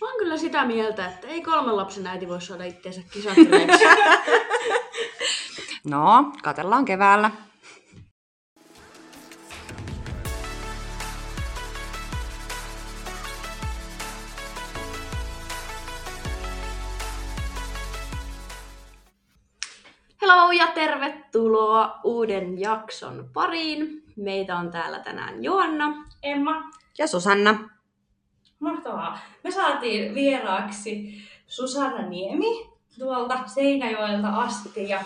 Mä oon kyllä sitä mieltä, että ei kolmen lapsen äiti voi saada itseensä kisatyöksi. No, katellaan keväällä. Hello ja tervetuloa uuden jakson pariin. Meitä on täällä tänään Joanna. Emma, Ja Susanna. Mahtavaa. Me saatiin vieraaksi Susanna Niemi tuolta Seinäjoelta asti ja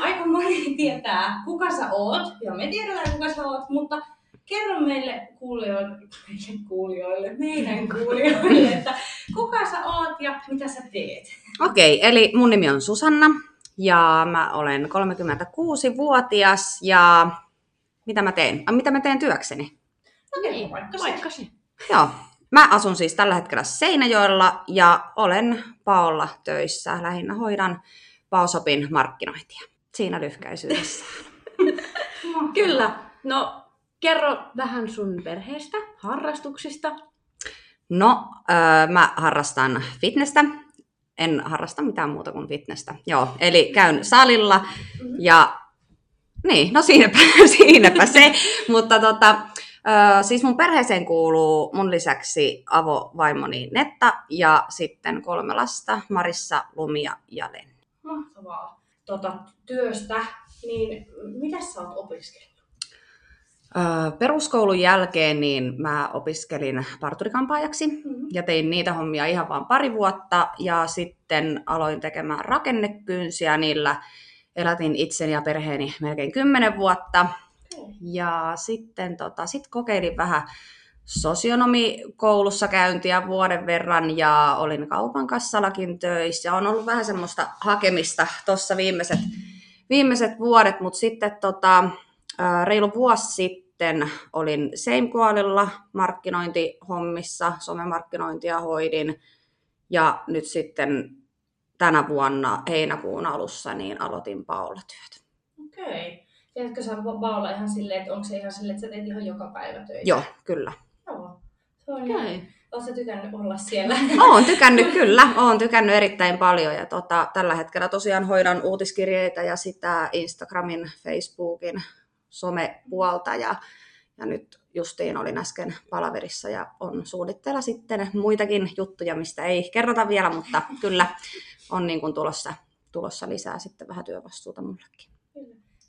aika moni tietää, kuka sä oot. Ja me tiedetään, kuka sä oot, mutta kerro meille kuulijoille, meille kuulijoille, meidän kuulijoille, että kuka sä oot ja mitä sä teet. Okei, eli mun nimi on Susanna ja mä olen 36-vuotias ja mitä mä teen? Ai, mitä mä teen työkseni? No kerro vaikka. Vaikka se. Joo, mä asun siis tällä hetkellä Seinäjoella ja olen Paolla töissä. Lähinnä hoidan Paosopin markkinointia. Siinä lyhkäisyydessä. Kyllä. No, kerro vähän sun perheestä, harrastuksista. No, öö, mä harrastan fitnessä. En harrasta mitään muuta kuin fitnessä. Joo, eli käyn salilla ja niin, no siinäpä, siinäpä se. Mutta tota, öö, siis mun perheeseen kuuluu mun lisäksi avovaimoni Netta ja sitten kolme lasta, Marissa, Lumia ja Len. Mahtavaa. Tota, työstä, niin mitä sä oot opiskellut? Öö, peruskoulun jälkeen niin mä opiskelin parturikampaajaksi Mm-hmm. ja tein niitä hommia ihan vain pari vuotta ja sitten aloin tekemään rakennekyynsiä. Niillä elätin itseni ja perheeni melkein kymmenen vuotta. Ja sitten tota, sit kokeilin vähän sosionomikoulussa käyntiä vuoden verran ja olin kaupan kassallakin töissä. On ollut vähän semmoista hakemista tuossa viimeiset, viimeiset vuodet, mutta sitten tota, reilu vuosi sitten olin Seimkoalilla markkinointihommissa, somemarkkinointia hoidin. Ja nyt sitten tänä vuonna heinäkuun alussa niin aloitin Paolla työtä. Okei. Tiedätkö sä Paula ihan silleen, että onko se ihan silleen, että sä teet ihan joka päivä töitä? Joo, kyllä. Joo. Se on Okei. okay. Oletko tykännyt olla siellä? Oon tykännyt kyllä, oon tykännyt erittäin paljon ja tota, tällä hetkellä tosiaan hoidan uutiskirjeitä ja sitä Instagramin, Facebookin, somepuolta ja, ja nyt justiin olin äsken palaverissa ja on suunnitteilla sitten muitakin juttuja, mistä ei kerrota vielä, mutta kyllä on niin kuin tulossa, tulossa lisää sitten vähän työvastuuta mullekin.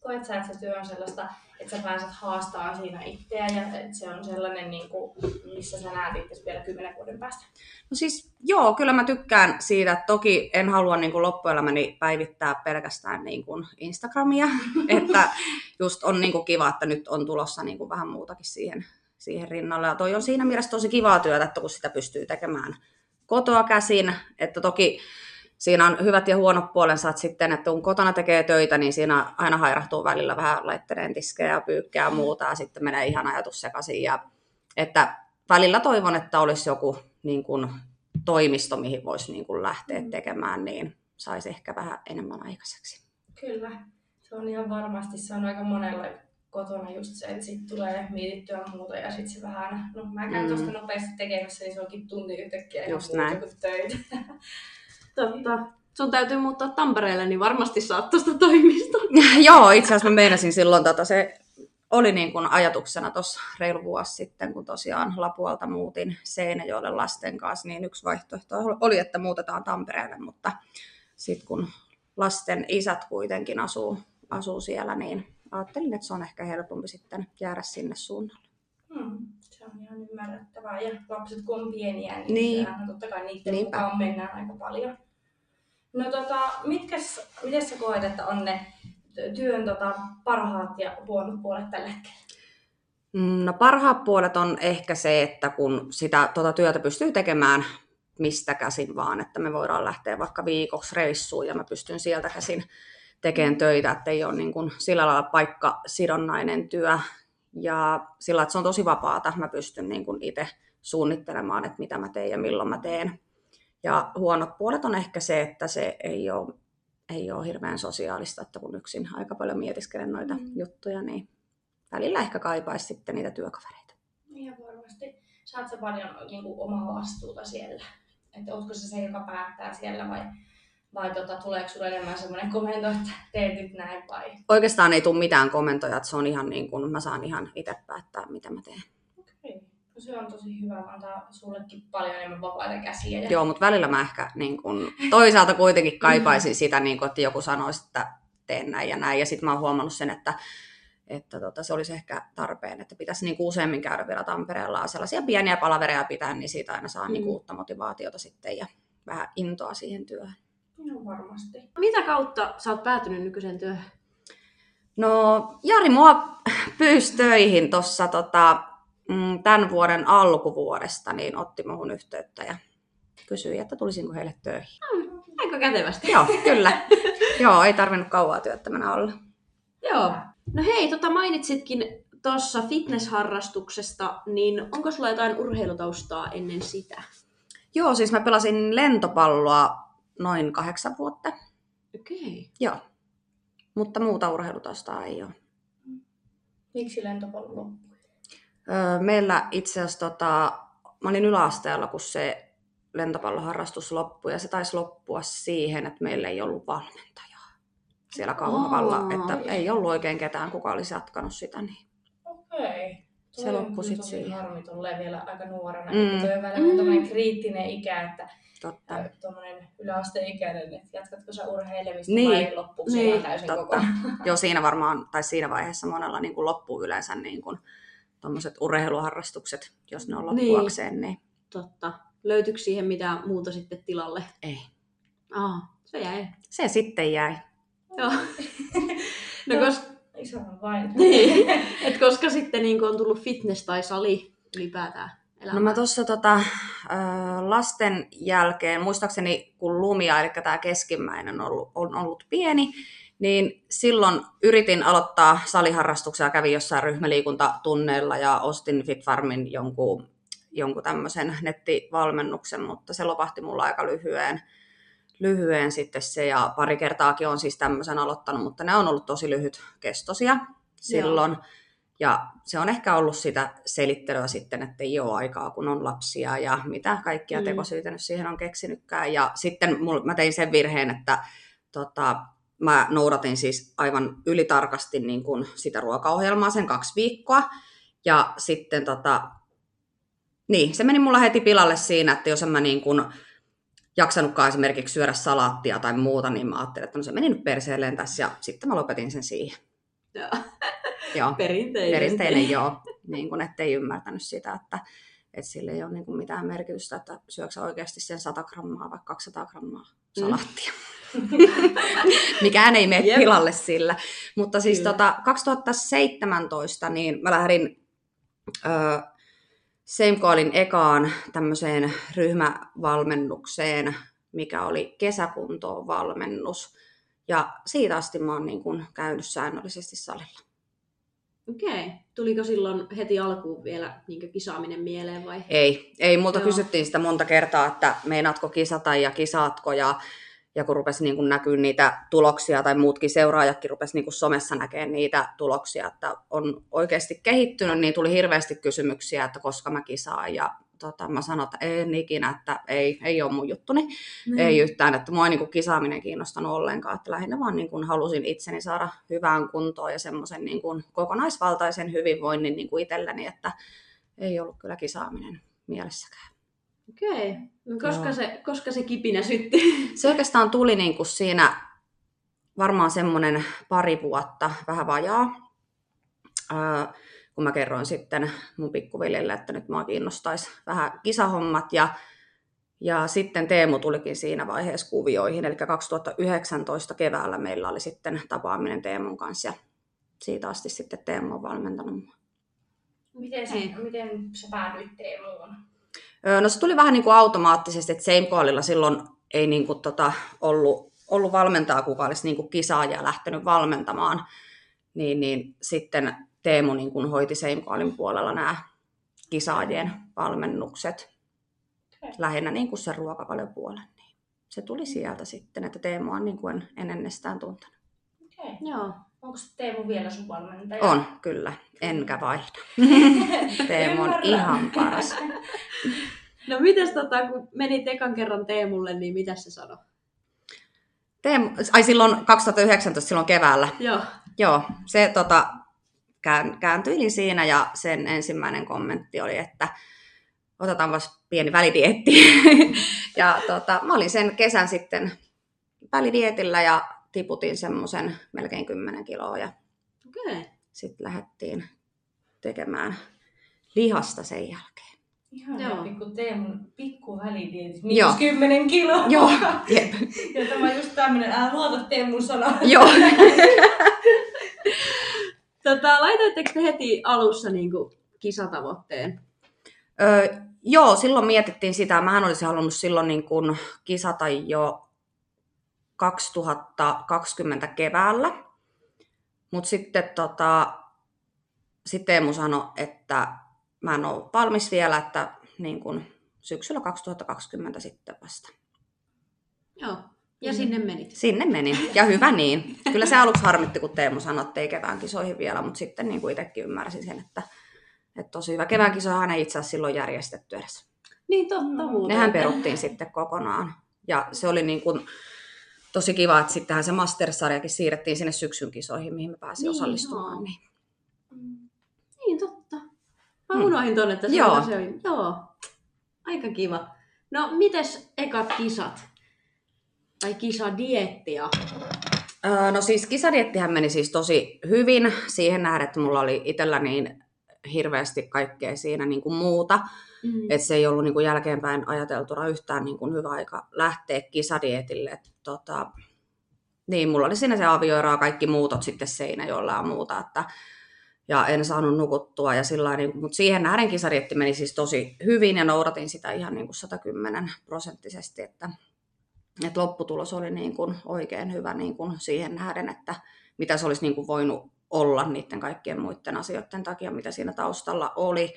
Koet sä, että se työ on sellaista, että sä pääset haastamaan siinä itseä ja että se on sellainen, niin kuin, missä sä näet itse vielä kymmenen vuoden päästä? No siis joo, kyllä mä tykkään siitä. Toki en halua niin kuin loppuelämäni päivittää pelkästään niin kuin Instagramia. että just on niin kuin kiva, että nyt on tulossa niin kuin vähän muutakin siihen, siihen rinnalle. Ja toi on siinä mielessä tosi kivaa työtä, että kun sitä pystyy tekemään kotoa käsin. Että toki siinä on hyvät ja huonot puolensa, että sitten, että kun kotona tekee töitä, niin siinä aina hairahtuu välillä vähän laitteleen tiskejä ja pyykkää ja muuta, ja sitten menee ihan ajatus sekaisin. Ja, että välillä toivon, että olisi joku niin kuin, toimisto, mihin voisi niin kuin, lähteä tekemään, niin saisi ehkä vähän enemmän aikaiseksi. Kyllä. Se on ihan varmasti, se on aika monella kotona just se, että sit tulee mietittyä muuta ja sitten se vähän, no mä käyn Mm. tuosta nopeasti tekemässä, niin se onkin tunti yhtäkkiä ihan Just muuta kuin töitä. Totta. Sun täytyy muuttaa Tampereelle, niin varmasti saat tuosta toimista. Joo, itse asiassa mä meinasin silloin, tota, se oli niin kuin ajatuksena tuossa reilu vuosi sitten, kun tosiaan Lapualta muutin Seinäjoelle lasten kanssa, niin yksi vaihtoehto oli, että muutetaan Tampereelle, mutta sitten kun lasten isät kuitenkin asuu, asuu siellä, niin ajattelin, että se on ehkä helpompi sitten jäädä sinne suunnalle. Hmm, se on ihan ymmärrettävää. Ja lapset kun on pieniä, niin, Niin. sehän totta kai niiden Niinpä. mukaan mennään aika paljon. No tota, mitkäs, miten sä koet, että on ne työn tota, parhaat ja huonot puolet tällä hetkellä? Mm, No parhaat puolet on ehkä se, että kun sitä tuota työtä pystyy tekemään mistä käsin vaan, että me voidaan lähteä vaikka viikoksi reissuun ja mä pystyn sieltä käsin tekemään töitä, että ei ole niin kuin sillä lailla paikkasidonnainen työ ja sillä että se on tosi vapaata. Mä pystyn niin kuin itse suunnittelemaan, että mitä mä teen ja milloin mä teen. Ja huonot puolet on ehkä se, että se ei ole, ei ole hirveän sosiaalista, että kun yksin aika paljon mietiskelen noita Mm. juttuja, niin välillä ehkä kaipaisi sitten niitä työkavereita. Ihan varmasti. Saat sä paljon niin kuin, omaa vastuuta siellä? että ootko se se, joka päättää siellä vai, vai tota, tuleeko sulle enemmän semmoinen komento, että teet nyt näin vai? Oikeastaan ei tule mitään komentoja, että se on ihan niin kuin, mä saan ihan itse päättää, mitä mä teen. No se on tosi hyvä, antaa sullekin paljon enemmän vapaita käsiä. Ja... Joo, mutta välillä mä ehkä niin kun, toisaalta kuitenkin kaipaisin sitä, niin kun, että joku sanoisi, että teen näin ja näin. Ja sitten mä oon huomannut sen, että, että tota, se olisi ehkä tarpeen, että pitäisi niin useammin käydä vielä Tampereella sellaisia pieniä palavereja pitää, niin siitä aina saa mm. niin uutta motivaatiota sitten ja vähän intoa siihen työhön. No varmasti. Mitä kautta sä oot päätynyt nykyiseen työhön? No, Jari mua pyysi töihin tuossa tota, mm, tämän vuoden alkuvuodesta, niin otti muuhun yhteyttä ja kysyi, että tulisinko heille töihin. Mm, aika kätevästi. Joo, kyllä. Joo, ei tarvinnut kauaa työttömänä olla. Joo. No hei, tota mainitsitkin tuossa fitnessharrastuksesta, niin onko sulla jotain urheilutaustaa ennen sitä? Joo, siis mä pelasin lentopalloa noin kahdeksan vuotta. Okei. Okay. Joo. Mutta muuta urheilutaustaa ei ole. Miksi lentopallo? Öö, meillä itse asiassa, tota, mä olin yläasteella, kun se lentopalloharrastus loppui, ja se taisi loppua siihen, että meillä ei ollut valmentajaa siellä Kauhavalla, oh. että ei ollut oikein ketään, kuka olisi jatkanut sitä. Niin. Okei. Okay. Se loppui sitten siihen. harmi tulee vielä aika nuorena. Mm. Tuo on välillä mm. kriittinen ikä, että Totta. tuommoinen yläasteikäinen, että jatkatko sä urheilemista niin. vai loppuuko niin. täysin Totta. koko? Joo, siinä varmaan, tai siinä vaiheessa monella niin kuin loppuu yleensä niin kuin, urheiluharrastukset, jos ne on loppuakseen. Niin. niin. Totta. Löytyykö siihen mitään muuta sitten tilalle? Ei. Aa, se jäi. Se sitten jäi. Joo. no, no koska... Vain. niin. Et koska sitten niin on tullut fitness tai sali ylipäätään elämään? No mä tuossa tota, lasten jälkeen, muistaakseni kun Lumia, eli tämä keskimmäinen on ollut, on ollut pieni, niin silloin yritin aloittaa saliharrastuksia, kävin jossain ryhmäliikuntatunneilla ja ostin FitFarmin jonkun, jonkun tämmöisen nettivalmennuksen, mutta se lopahti mulla aika lyhyen, lyhyen sitten se ja pari kertaakin on siis tämmöisen aloittanut, mutta ne on ollut tosi lyhyt kestosia silloin. Joo. Ja se on ehkä ollut sitä selittelyä sitten, että ei ole aikaa, kun on lapsia ja mitä kaikkia mm. tekosyitä nyt siihen on keksinytkään. Ja sitten mul, mä tein sen virheen, että tota, mä noudatin siis aivan ylitarkasti niin kuin sitä ruokaohjelmaa sen kaksi viikkoa. Ja sitten tota, niin, se meni mulla heti pilalle siinä, että jos en mä niin kuin jaksanutkaan esimerkiksi syödä salaattia tai muuta, niin mä ajattelin, että no se meni nyt perseelleen tässä ja sitten mä lopetin sen siihen. Joo. joo. Perinteinen. Perinteinen, joo. Niin kuin, ettei ymmärtänyt sitä, että, että sillä ei ole niin kuin mitään merkitystä, että syöksä oikeasti sen 100 grammaa vai 200 grammaa salaattia. Mm. Mikään ei mene tilalle sillä. Mutta siis tota, 2017 niin mä lähdin ö, Seimkoalin ekaan tämmöiseen ryhmävalmennukseen, mikä oli kesäkuntoon valmennus. Ja siitä asti mä oon niin kun käynyt säännöllisesti salilla. Okei. Tuliko silloin heti alkuun vielä niin kisaaminen mieleen vai? Ei. Ei. Multa Joo. kysyttiin sitä monta kertaa, että meinaatko kisata ja kisaatko. Ja, ja kun rupesi niin kun näkyy niitä tuloksia, tai muutkin seuraajatkin rupesi niin kun somessa näkemään niitä tuloksia, että on oikeasti kehittynyt, niin tuli hirveästi kysymyksiä, että koska mä kisaan. Ja tota, mä sanoin, että en ikinä, että ei, ei ole mun juttuni. Mm. Ei yhtään, että mua ei niin kuin, kisaaminen kiinnostanut ollenkaan. Että lähinnä vaan niin kuin, halusin itseni saada hyvään kuntoon ja semmoisen niin kuin, kokonaisvaltaisen hyvinvoinnin niin kuin itselleni, että ei ollut kyllä kisaaminen mielessäkään. Okei. Okay. No koska, se, koska se kipinä sytti? Se oikeastaan tuli niin kuin siinä varmaan semmoinen pari vuotta, vähän vajaa. Öö, kun mä kerroin sitten mun pikkuveljelle, että nyt mua kiinnostaisi vähän kisahommat. Ja, ja sitten Teemu tulikin siinä vaiheessa kuvioihin, eli 2019 keväällä meillä oli sitten tapaaminen Teemun kanssa ja siitä asti sitten Teemu on valmentanut mua. Miten, sä, miten sä päädyit Teemuun? No se tuli vähän niin kuin automaattisesti, että Seimkoalilla silloin ei niin kuin tota ollut, ollut valmentaa, kuka olisi niin kuin kisaaja lähtenyt valmentamaan. Niin, niin sitten Teemu niin kuin hoiti Seimkoalin puolella nämä kisaajien valmennukset. Okay. Lähinnä niin kuin sen ruokavaliopuolen. Niin se tuli sieltä sitten, että Teemu on niin kuin en ennestään tuntenut. Okay. Joo. Onko Teemu vielä sun valmentaja? On, kyllä. Enkä vaihda. Teemu on ihan paras. No mites tota, kun menit ekan kerran Teemulle, niin mitä se sanoi? Teemu, ai silloin 2019, silloin keväällä. Joo. Joo, se tota, kään, kääntyili siinä ja sen ensimmäinen kommentti oli, että otetaan vasta pieni välidietti. ja tota, mä olin sen kesän sitten välidietillä ja tiputin semmoisen melkein 10 kiloa ja Okei. Okay. sitten lähdettiin tekemään lihasta sen jälkeen. Ihan Joo. pikku Teemun pikku välidietit, Joo. miinus 10 kiloa. Joo, jep. Ja tämä on just tämmönen, älä luota Teemun sanaa. Joo. Tota, laitoitteko te heti alussa niin kuin, kisatavoitteen? Öö, joo, silloin mietittiin sitä. Mähän olisin halunnut silloin niin kuin kisata jo 2020 keväällä. Mutta sitten tota, sit Teemu sanoi, että mä en ole valmis vielä, että niin kuin syksyllä 2020 sitten vasta. Joo. Ja Mm. sinne menit. Sinne menin, ja hyvä niin. Kyllä se aluksi harmitti, kun Teemu sanoi, että ei kevään kisoihin vielä, mutta sitten niin kuin itsekin ymmärsin sen, että, että tosi hyvä. Kevään kisojahan ei itse asiassa silloin järjestetty edes. Niin totta Mm. muuten. Nehän peruttiin sitten kokonaan. Ja se oli niin kuin tosi kiva, että sittenhän se Masters-sarjakin siirrettiin sinne syksyn kisoihin, mihin me pääsin Niin, osallistumaan. joo. Niin. Niin totta. Mä Mm. unohdin ton, että se Joo. oli- se oli. Joo. Aika kiva. No, mites ekat kisat? Tai kisadiettia? Öö, no siis kisadiettihän meni siis tosi hyvin siihen nähden, että mulla oli itsellä niin hirveästi kaikkea siinä niin kuin muuta. Mm. Että se ei ollut niin kuin jälkeenpäin ajateltuna yhtään niin kuin hyvä aika lähteä kisadietille. Et tota, niin, mulla oli siinä se avioero ja kaikki muutot sitten Seinäjoella ja muuta. Että, ja en saanut nukuttua. Ja sillä niin, mutta siihen nähden kisadietti meni siis tosi hyvin ja noudatin sitä ihan niin kuin 110 prosenttisesti. Että, että lopputulos oli niin kuin oikein hyvä niin kuin siihen nähden, että mitä se olisi niin kuin voinut olla niiden kaikkien muiden asioiden takia, mitä siinä taustalla oli.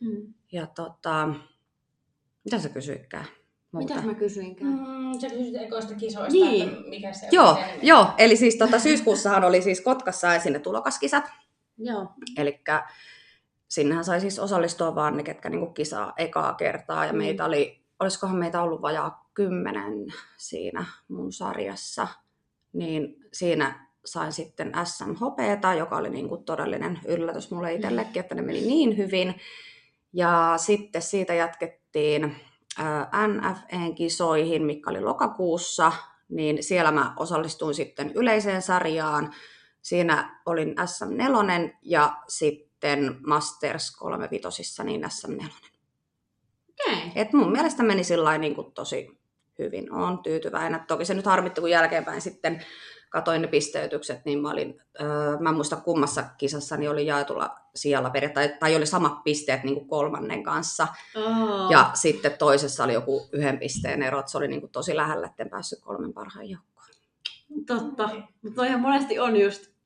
Mm. Ja tota, mitä sä kysyitkään? Muuta? Mitäs mä kysyinkään? Mm, sä kysyt ekoista kisoista, Niin. että mikä se Joo, oli se joo, eli siis tota, syyskuussahan oli siis Kotkassa ensin ne tulokaskisat, Joo. eli sinnehän sai siis osallistua vaan ne, ketkä niinku kisaa ekaa kertaa, ja Mm. meitä oli, olisikohan meitä ollut vajaa kymmenen siinä mun sarjassa, niin siinä sain sitten SM Hopeeta, joka oli niinku todellinen yllätys mulle itsellekin, että ne meni niin hyvin. Ja sitten siitä jatkettiin NFN-kisoihin, mikä oli lokakuussa, niin siellä mä osallistuin sitten yleiseen sarjaan. Siinä olin SM4 ja sitten Masters 35 niin SM4. Okei. Et mun mielestä meni sillä niin kuin tosi hyvin. Olen tyytyväinen. Toki se nyt harmitti, kun jälkeenpäin sitten katoin ne pisteytykset, niin mä olin, öö, mä en muista kummassa kisassa, niin oli jaetulla sijalla periaatteessa, tai, tai oli samat pisteet niin kuin kolmannen kanssa. Oh. Ja sitten toisessa oli joku yhden pisteen ero, että se oli niin kuin tosi lähellä, etten päässyt kolmen parhaan joukkoon. Totta. Mutta noihan monesti on just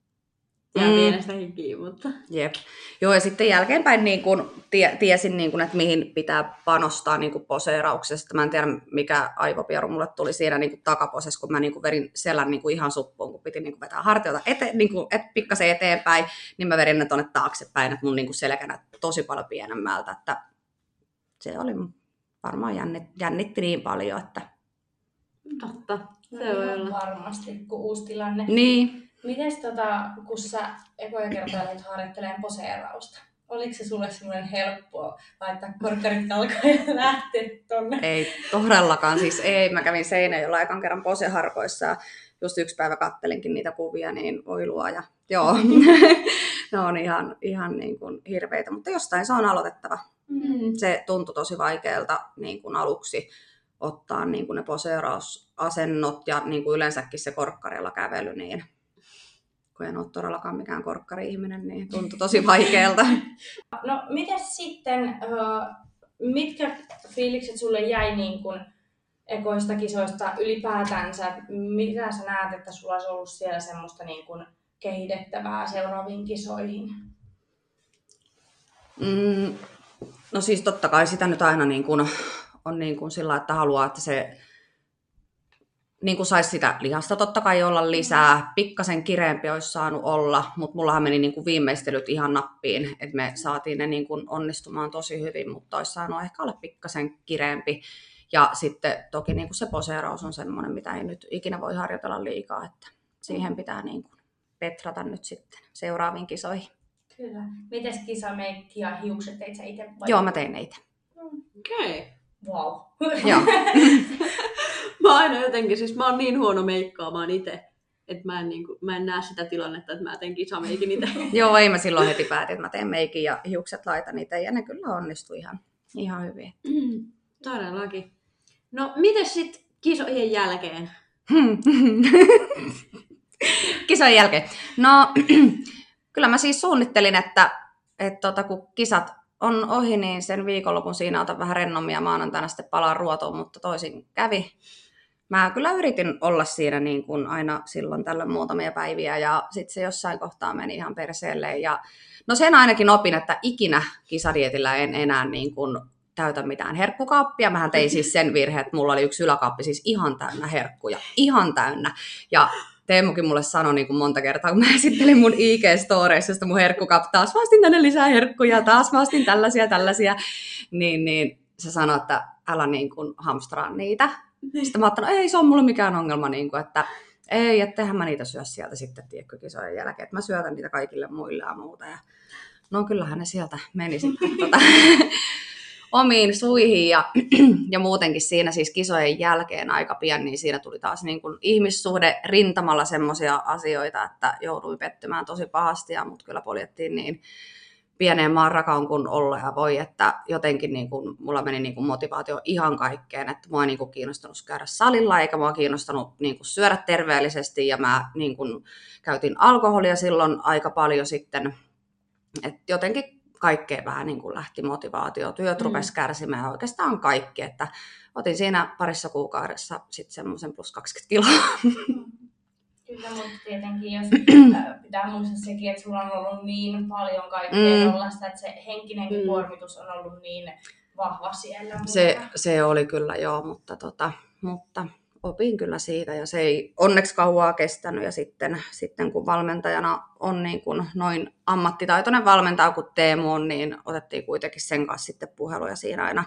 jää Mm. pienestäkin kiinni, mutta... Jep. Joo, ja sitten jälkeenpäin niin kun tie, tiesin, niin kun, että mihin pitää panostaa niin kun poseerauksesta. Mä en tiedä, mikä aivopieru mulle tuli siinä niin kun takaposessa, kun mä niin kun verin selän niin kun ihan suppuun, kun piti niin kun vetää hartioita ete, niin kun, et, pikkasen eteenpäin, niin mä verin ne tuonne taaksepäin, että mun niin kun selkä näytti tosi paljon pienemmältä. Että se oli varmaan jännit, jännitti niin paljon, että Totta. No Se voi ihan olla. Varmasti, kun uusi tilanne. niin. Mites tota, kun sä ekoja kertaa lähdit harjoittelemaan poseerausta? Oliko se sulle semmoinen helppoa laittaa korkkarit jalkoon ja lähteä tonne? Ei todellakaan, siis ei. Mä kävin Seinäjoella ekan kerran poseharkoissa ja just yksi päivä kattelinkin niitä kuvia, niin voi luoja. Joo, ne on ihan, ihan niin kuin hirveitä, mutta jostain se on aloitettava. Mm. Se tuntui tosi vaikealta niin kuin aluksi ottaa niin kuin ne poseerausasennot ja niin kuin yleensäkin se korkkarilla kävely, niin kun en ole todellakaan mikään korkkari-ihminen, niin tuntui tosi vaikealta. No, mites sitten, mitkä fiilikset sulle jäi niin kun ekoista kisoista ylipäätänsä? Mitä sä näet, että sulla olisi ollut siellä semmoista niin kun kehitettävää seuraaviin kisoihin? Mm, no siis totta kai sitä nyt aina niin kuin on niin kuin sillä, että haluaa, että se niin kuin saisi sitä lihasta totta kai olla lisää. Pikkasen kireempi olisi saanut olla, mutta mullahan meni niin kuin viimeistelyt ihan nappiin, että me saatiin ne niin kuin onnistumaan tosi hyvin, mutta olisi saanut ehkä olla pikkasen kireempi. Ja sitten toki niin kuin se poseeraus on semmoinen, mitä ei nyt ikinä voi harjoitella liikaa, että siihen pitää niin kuin petrata nyt sitten seuraaviin kisoihin. Kyllä. Mites kisameikki ja hiukset teit sä itse vai? Joo, mä tein neitä. Okei. Okay. Wow. Joo. Mä aina jotenkin, siis mä oon niin huono meikkaamaan itse, että mä en, niin kuin, mä en näe sitä tilannetta, että mä teen kisameikin itse. Joo, ei mä silloin heti päätin, että mä teen meikin ja hiukset laitan niitä ja ne kyllä onnistui ihan, ihan hyvin. Mm, todellakin. No, miten sitten kisojen jälkeen? Kisojen jälkeen. No, kyllä mä siis suunnittelin, että, että tota, kun kisat on ohi, niin sen viikonlopun siinä otan vähän rennomia maanantaina sitten palaan ruotoon, mutta toisin kävi. Mä kyllä yritin olla siinä niin kuin aina silloin tällöin muutamia päiviä ja sitten se jossain kohtaa meni ihan perseelle. Ja, no sen ainakin opin, että ikinä kisadietillä en enää niin kuin täytä mitään herkkukaappia. Mähän tein siis sen virheen, että mulla oli yksi yläkaappi siis ihan täynnä herkkuja, ihan täynnä. Ja Teemukin mulle sanoi niin kuin monta kertaa, kun mä esittelin mun IG-storeissa, josta mun herkkukap, taas mä ostin tänne lisää herkkuja, taas mä ostin tällaisia, tällaisia, niin, niin se sanoi, että älä niin kuin hamstraa niitä. Sitten mä ajattelin, ei se on mulle mikään ongelma, niin kuin, että ei, ettehän mä niitä syö sieltä sitten tiekkökisojen jälkeen, että mä syötän niitä kaikille muille ja muuta. Ja no kyllähän ne sieltä meni sitten tota, omiin suihin ja, ja muutenkin siinä siis kisojen jälkeen aika pian, niin siinä tuli taas niin kuin ihmissuhde rintamalla semmoisia asioita, että jouduin pettymään tosi pahasti ja mut kyllä poljettiin niin pieneen maanrakaan kuin olla ja voi, että jotenkin niin kuin, mulla meni niin kuin motivaatio ihan kaikkeen, että mua ei niin kuin kiinnostanut käydä salilla eikä mua kiinnostanut niin kuin syödä terveellisesti ja mä niin kuin, käytin alkoholia silloin aika paljon sitten, että jotenkin kaikkeen vähän niin kuin lähti motivaatio, työt mm. rupesi kärsimään oikeastaan kaikki, että otin siinä parissa kuukaudessa sitten semmoisen plus 20 kiloa. Kyllä, mutta tietenkin jos pitää muistaa sekin, että sulla on ollut niin paljon kaikkea mm. tollaista, että se henkinenkin mm. kuormitus on ollut niin vahva siellä. Se, se oli kyllä joo, mutta, tota, mutta opin kyllä siitä ja se ei onneksi kauaa kestänyt ja sitten, sitten kun valmentajana on niin kuin noin ammattitaitoinen valmentaja kuin Teemu on, niin otettiin kuitenkin sen kanssa sitten puheluja siinä aina,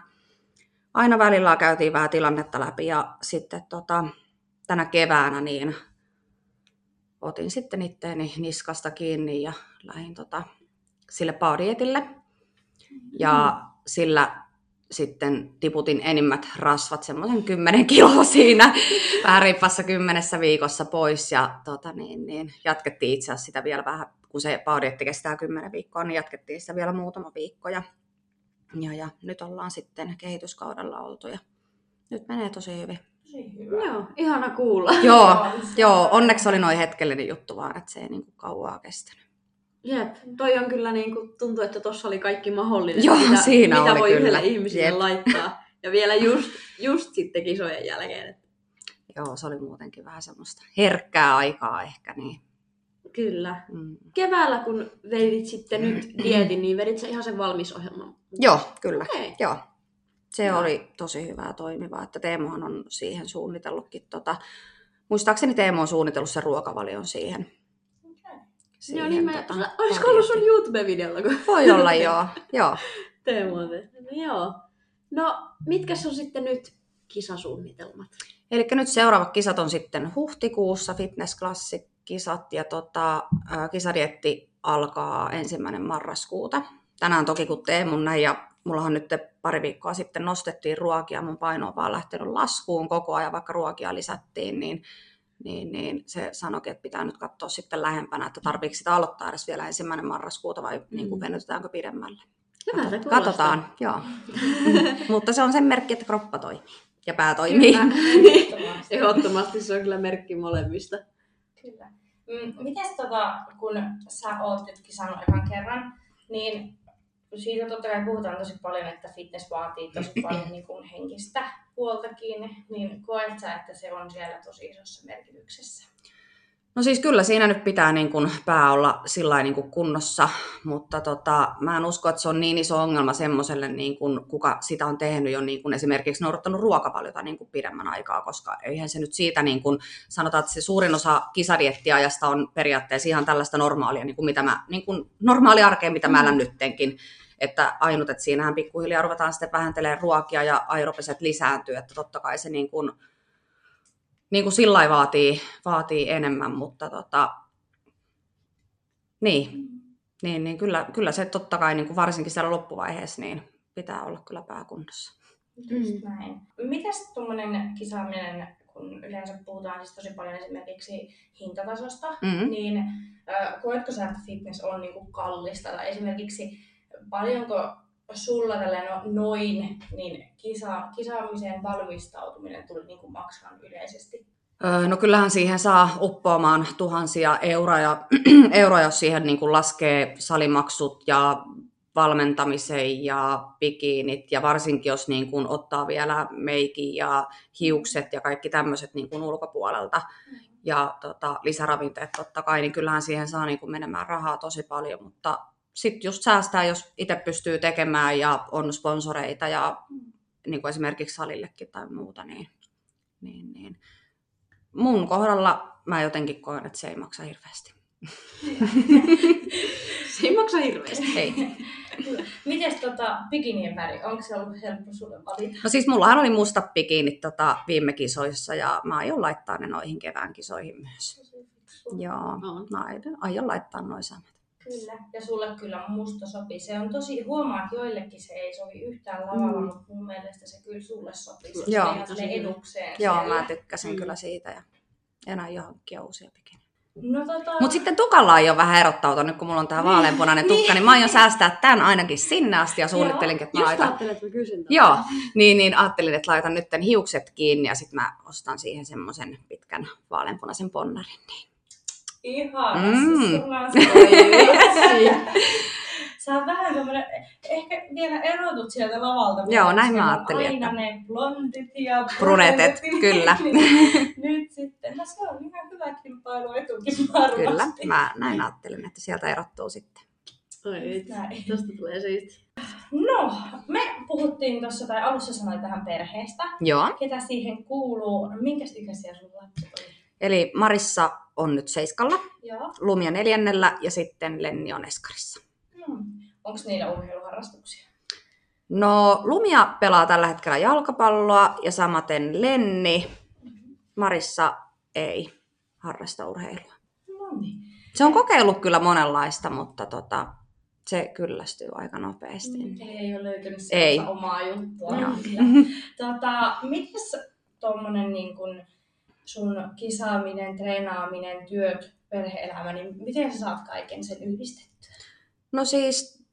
aina välillä käytiin vähän tilannetta läpi ja sitten tota, tänä keväänä niin otin sitten itteeni niskasta kiinni ja lähdin tota, sille paudietille. Ja mm. sillä sitten tiputin enimmät rasvat, semmoisen 10 kiloa siinä, vähän riippassa kymmenessä viikossa pois. Ja tota, niin, niin, jatkettiin itse asiassa sitä vielä vähän, kun se paudietti kestää 10 viikkoa, niin jatkettiin sitä vielä muutama viikko. Ja, ja, ja nyt ollaan sitten kehityskaudella oltu ja nyt menee tosi hyvin. Joo, ihana kuulla. joo, joo, onneksi oli noin hetkellinen juttu vaan, että se ei niin kauaa kestänyt. Jep, toi on kyllä niin kuin, tuntuu, että tuossa oli kaikki mahdollinen, Joo, mitä, siinä mitä oli voi kyllä. yhdelle ihmiselle Jep. laittaa. Ja vielä just, just sitten kisojen jälkeen. Että Joo, se oli muutenkin vähän semmoista herkkää aikaa ehkä. Niin. kyllä. Mm. Keväällä, kun vedit sitten nyt dietin, niin vedit sä ihan sen valmis ohjelman? Joo, kyllä. Okei. Joo. Se Joo. oli tosi hyvää toimivaa, että Teemohan on siihen suunnitellutkin. Tota, muistaakseni Teemo on suunnitellut sen ruokavalion siihen. Joo, niin mä, tota, olisiko ollut sun. YouTube-videolla? Kun Voi olla, joo. joo. Teemu on. No, joo. No, mitkä on sitten nyt kisasuunnitelmat? Eli nyt seuraavat kisat on sitten huhtikuussa, Fitness Classic-kisat, ja tota, kisadietti alkaa ensimmäinen marraskuuta. Tänään toki kun Teemun näin, ja mullahan nyt pari viikkoa sitten nostettiin ruokia, mun paino on vaan lähtenyt laskuun koko ajan, vaikka ruokia lisättiin, niin, niin, niin se sanoikin, että pitää nyt katsoa sitten lähempänä, että tarviiko sitä aloittaa edes vielä ensimmäinen marraskuuta vai niin kuin Mm. venytetäänkö pidemmälle. Hyvältä kuulostaa. Katsotaan, joo. Mutta se on sen merkki, että kroppa toimii ja pää toimii. Kyllä. Niin. Ehdottomasti se on kyllä merkki molemmista. Kyllä. Mm, mites tota, kun sä oot nyt kisannut ekan kerran, niin siitä totta kai puhutaan tosi paljon, että fitness vaatii tosi paljon niin kuin henkistä puoltakin, niin koet sä, että se on siellä tosi isossa merkityksessä? No siis kyllä siinä nyt pitää niin kuin pää olla sillä niin kuin kunnossa, mutta tota, mä en usko, että se on niin iso ongelma semmoiselle, niin kuin, kuka sitä on tehnyt jo niin kuin esimerkiksi noudattanut ruokavaliota niin kuin pidemmän aikaa, koska eihän se nyt siitä, niin kuin, sanotaan, että se suurin osa kisadiettiajasta on periaatteessa ihan tällaista normaalia, niin kuin mitä mä, niin kuin normaali arkea, mitä mä elän nyttenkin. Että ainut, että siinähän pikkuhiljaa ruvetaan sitten vähentelemään ruokia ja aerobiset lisääntyy, että totta kai se niin kuin, niin kuin sillä vaatii, vaatii enemmän, mutta tota, niin, niin, niin kyllä, kyllä se totta kai niin kuin varsinkin siellä loppuvaiheessa niin pitää olla kyllä pääkunnossa. Just näin. Mitäs tuommoinen kisaaminen, kun yleensä puhutaan siis tosi paljon esimerkiksi hintatasosta, Mm-hmm. niin äh, koetko sä, että fitness on niinku kallista? Tai esimerkiksi paljonko sulla tällä no, noin niin kisa, kisaamiseen valmistautuminen tuli niinku maksamaan yleisesti? No kyllähän siihen saa uppoamaan tuhansia euroja, euroja jos siihen niin kuin laskee salimaksut ja valmentamisen ja bikiinit ja varsinkin jos niin kuin ottaa vielä meikin ja hiukset ja kaikki tämmöiset niin kuin ulkopuolelta ja tota, lisäravinteet totta kai, niin kyllähän siihen saa niin kuin menemään rahaa tosi paljon, mutta sitten just säästää, jos itse pystyy tekemään ja on sponsoreita ja niin kuin esimerkiksi salillekin tai muuta, niin, niin, niin mun kohdalla mä jotenkin koen, että se ei maksa hirveästi. Se ei maksa hirveästi. Ei. Mites tota, bikinien väri, onko se ollut helppo sulle valita? No siis mullahan oli musta bikinit tota, viime kisoissa ja mä aion laittaa ne noihin kevään kisoihin myös. Joo, mä aion- aion laittaa noin samat. Kyllä, ja sulle kyllä musta sopii. Se on tosi, huomaa, että joillekin se ei sovi yhtään lavalla, Mm. mutta mun mielestä se kyllä sulle sopii. Se Joo. Tosi hyvä. edukseen Joo, siellä. mä tykkäsin Mm. kyllä siitä ja en aio hankkia uusia bikinejä. No tota... Mutta sitten tukalla aion vähän erottautua, nyt kun mulla on tää vaaleanpunainen tukka, niin mä aion säästää tämän ainakin sinne asti ja suunnittelinkin, että mä Just laitan ajattelin, että mä kysyn. Joo, niin, niin ajattelin, että laitan nyt hiukset kiinni ja sitten mä ostan siihen semmoisen pitkän vaaleanpunaisen ponnarin. Niin. Ihana, Mm. siis sulla on se... Sä oot vähän semmoinen, ehkä vielä erotut sieltä lavalta. Joo, näin mä ajattelin, Aina että- ne blondit ja Brunetet, brunetit. kyllä. Nyt sitten, no se on ihan hyvä kilpailuetukin varmasti. Kyllä, mä näin ajattelin, että sieltä erottuu sitten. Oi. Tästä tulee siisti. No, me puhuttiin tuossa, tai alussa sanoit tähän perheestä. Joo, Ketä siihen kuuluu? Minkäs ikäisiä sun lapset oli? eli Marissa on nyt seiskalla, Joo. Lumia neljännellä ja sitten Lenni on eskarissa. Hmm. Onko niillä urheiluharrastuksia? No, Lumia pelaa tällä hetkellä jalkapalloa ja samaten Lenni. Marissa ei harrasta urheilua. No niin. Se on kokeillut kyllä monenlaista, mutta tota, se kyllästyy aika nopeasti. Eli ei ole löytynyt Ei. omaa juttua. Kyllä. tota, mites tuommoinen niin kun sun kisaaminen, treenaaminen, työt, perhe-elämä, niin miten sä saat kaiken sen yhdistettyä? No siis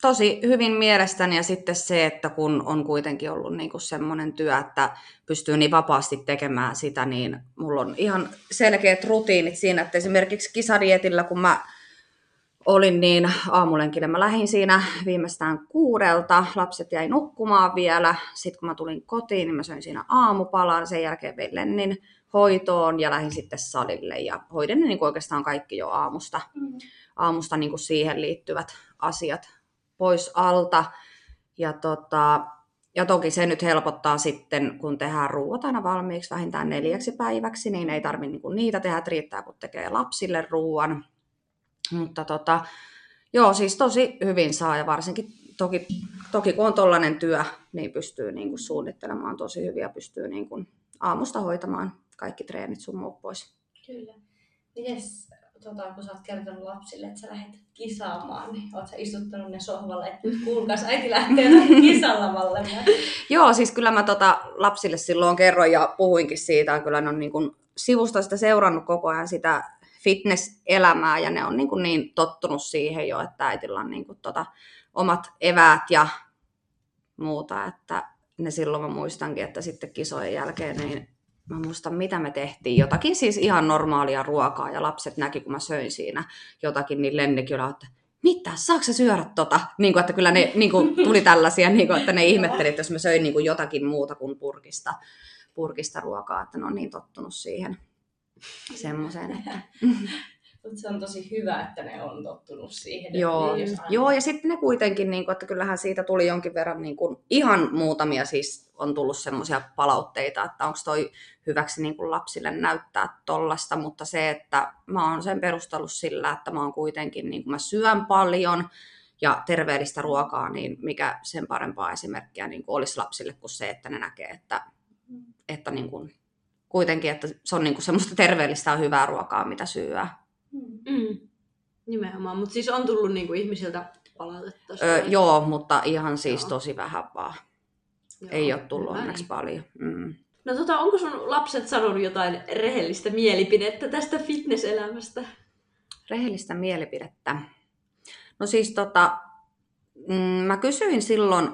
tosi hyvin mielestäni ja sitten se, että kun on kuitenkin ollut niinku semmoinen työ, että pystyy niin vapaasti tekemään sitä, niin mulla on ihan selkeät rutiinit siinä, että esimerkiksi kisadietillä, kun mä olin niin aamulenkillä, mä lähdin siinä viimeistään kuudelta, lapset jäi nukkumaan vielä, sitten kun mä tulin kotiin, niin mä söin siinä aamupalan, sen jälkeen vein Lennin hoitoon ja lähdin sitten salille. Ja hoidin ne niin kuin oikeastaan kaikki jo aamusta. Aamusta niin kuin siihen liittyvät asiat pois alta. Ja, tota, ja toki se nyt helpottaa sitten, kun tehdään ruuat aina valmiiksi vähintään neljäksi päiväksi, niin ei tarvitse niin niitä tehdä, että riittää kun tekee lapsille ruuan. Mutta tota, joo, siis tosi hyvin saa ja varsinkin toki, toki kun on tollainen työ, niin pystyy niin kuin suunnittelemaan tosi hyvin ja pystyy niin kuin aamusta hoitamaan kaikki treenit sun muut pois. Kyllä. Mites, tota, kun sä oot kertonut lapsille, että sä lähdet kisaamaan, niin oot sä istuttanut ne sohvalle, että nyt kuulkaas, äiti lähtee kisalavalle. Joo, siis kyllä mä tota lapsille silloin kerroin ja puhuinkin siitä. Kyllä ne on niin kuin sivusta sitä seurannut koko ajan sitä fitness-elämää ja ne on niin, kuin niin tottunut siihen jo, että äitillä on niin kuin tota omat eväät ja muuta. Että ne silloin mä muistankin, että sitten kisojen jälkeen niin mä muistan mitä me tehtiin. Jotakin siis ihan normaalia ruokaa ja lapset näki, kun mä söin siinä jotakin, niin Lenni kyllä, että mitä, saako sä syödä tota? Niin kuin, että kyllä ne niin kuin, tuli tällaisia, niin kuin, että ne ihmetteli, että jos mä söin niin kuin jotakin muuta kuin purkista, purkista ruokaa, että ne on niin tottunut siihen. Semmoiseen. Että... Mutta se on tosi hyvä, että ne on tottunut siihen. Joo, aina- joo, ja sitten ne kuitenkin, niin kuin, että kyllähän siitä tuli jonkin verran niin kuin, ihan muutamia siis on tullut semmoisia palautteita, että onko toi hyväksi niin kuin lapsille näyttää tollasta, mutta se, että mä oon sen perustellut sillä, että mä oon kuitenkin, niin kuin mä syön paljon ja terveellistä ruokaa, niin mikä sen parempaa esimerkkiä niin kuin olisi lapsille kuin se, että ne näkee, että, että niin kuin, kuitenkin, että se on niin kuin semmoista terveellistä ja hyvää ruokaa, mitä syödä. Mm. Mm. Nimenomaan, mutta siis on tullut niinku ihmisiltä palautetta. Öö, joo, mutta ihan siis Joo. tosi vähän vaan. Joo, Ei ole tullut hyvä onneksi niin. paljon. Mm. No tota, onko sun lapset sanonut jotain rehellistä mielipidettä tästä fitnesselämästä? Rehellistä mielipidettä. No siis tota, mm, mä kysyin silloin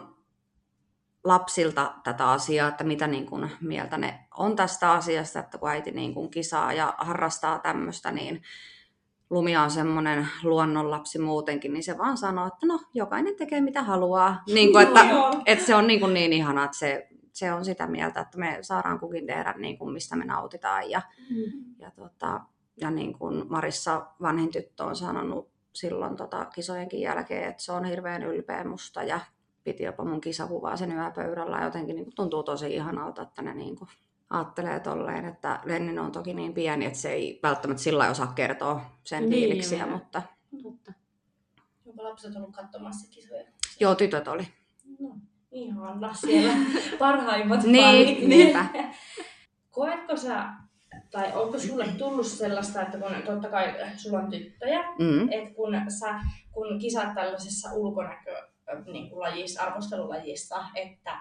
lapsilta tätä asiaa, että mitä niin kuin mieltä ne on tästä asiasta, että kun äiti niin kuin kisaa ja harrastaa tämmöistä, niin Lumia on semmoinen luonnonlapsi muutenkin, niin se vaan sanoo, että no, jokainen tekee mitä haluaa. Niin kuin, että, Joo. että se on niin, kuin niin ihanaa, että se, se on sitä mieltä, että me saadaan kukin tehdä niin kuin mistä me nautitaan. Ja, ja, tota, ja niin kuin Marissa vanhin tyttö on sanonut silloin tota, kisojenkin jälkeen, että se on hirveän ylpeä musta ja piti jopa mun kisakuvaa sen yöpöydällä. Jotenkin niin kuin tuntuu tosi ihanalta, että ne niin kuin ajattelee tolleen, että Lennin on toki niin pieni, että se ei välttämättä sillä lailla osaa kertoa sen Niin, fiiliksiä, joo. mutta Totta. Onko lapset ollut katsomassa kisoja? joo, tytöt oli. No, ihana siellä parhaimmat Niin, niinpä. Koetko sä, tai onko sulle tullut sellaista, että kun totta kai sulla on tyttöjä, Mm. että kun sä kun kisat tällaisessa ulkonäkö niin kuin lajissa, arvostelulajissa, että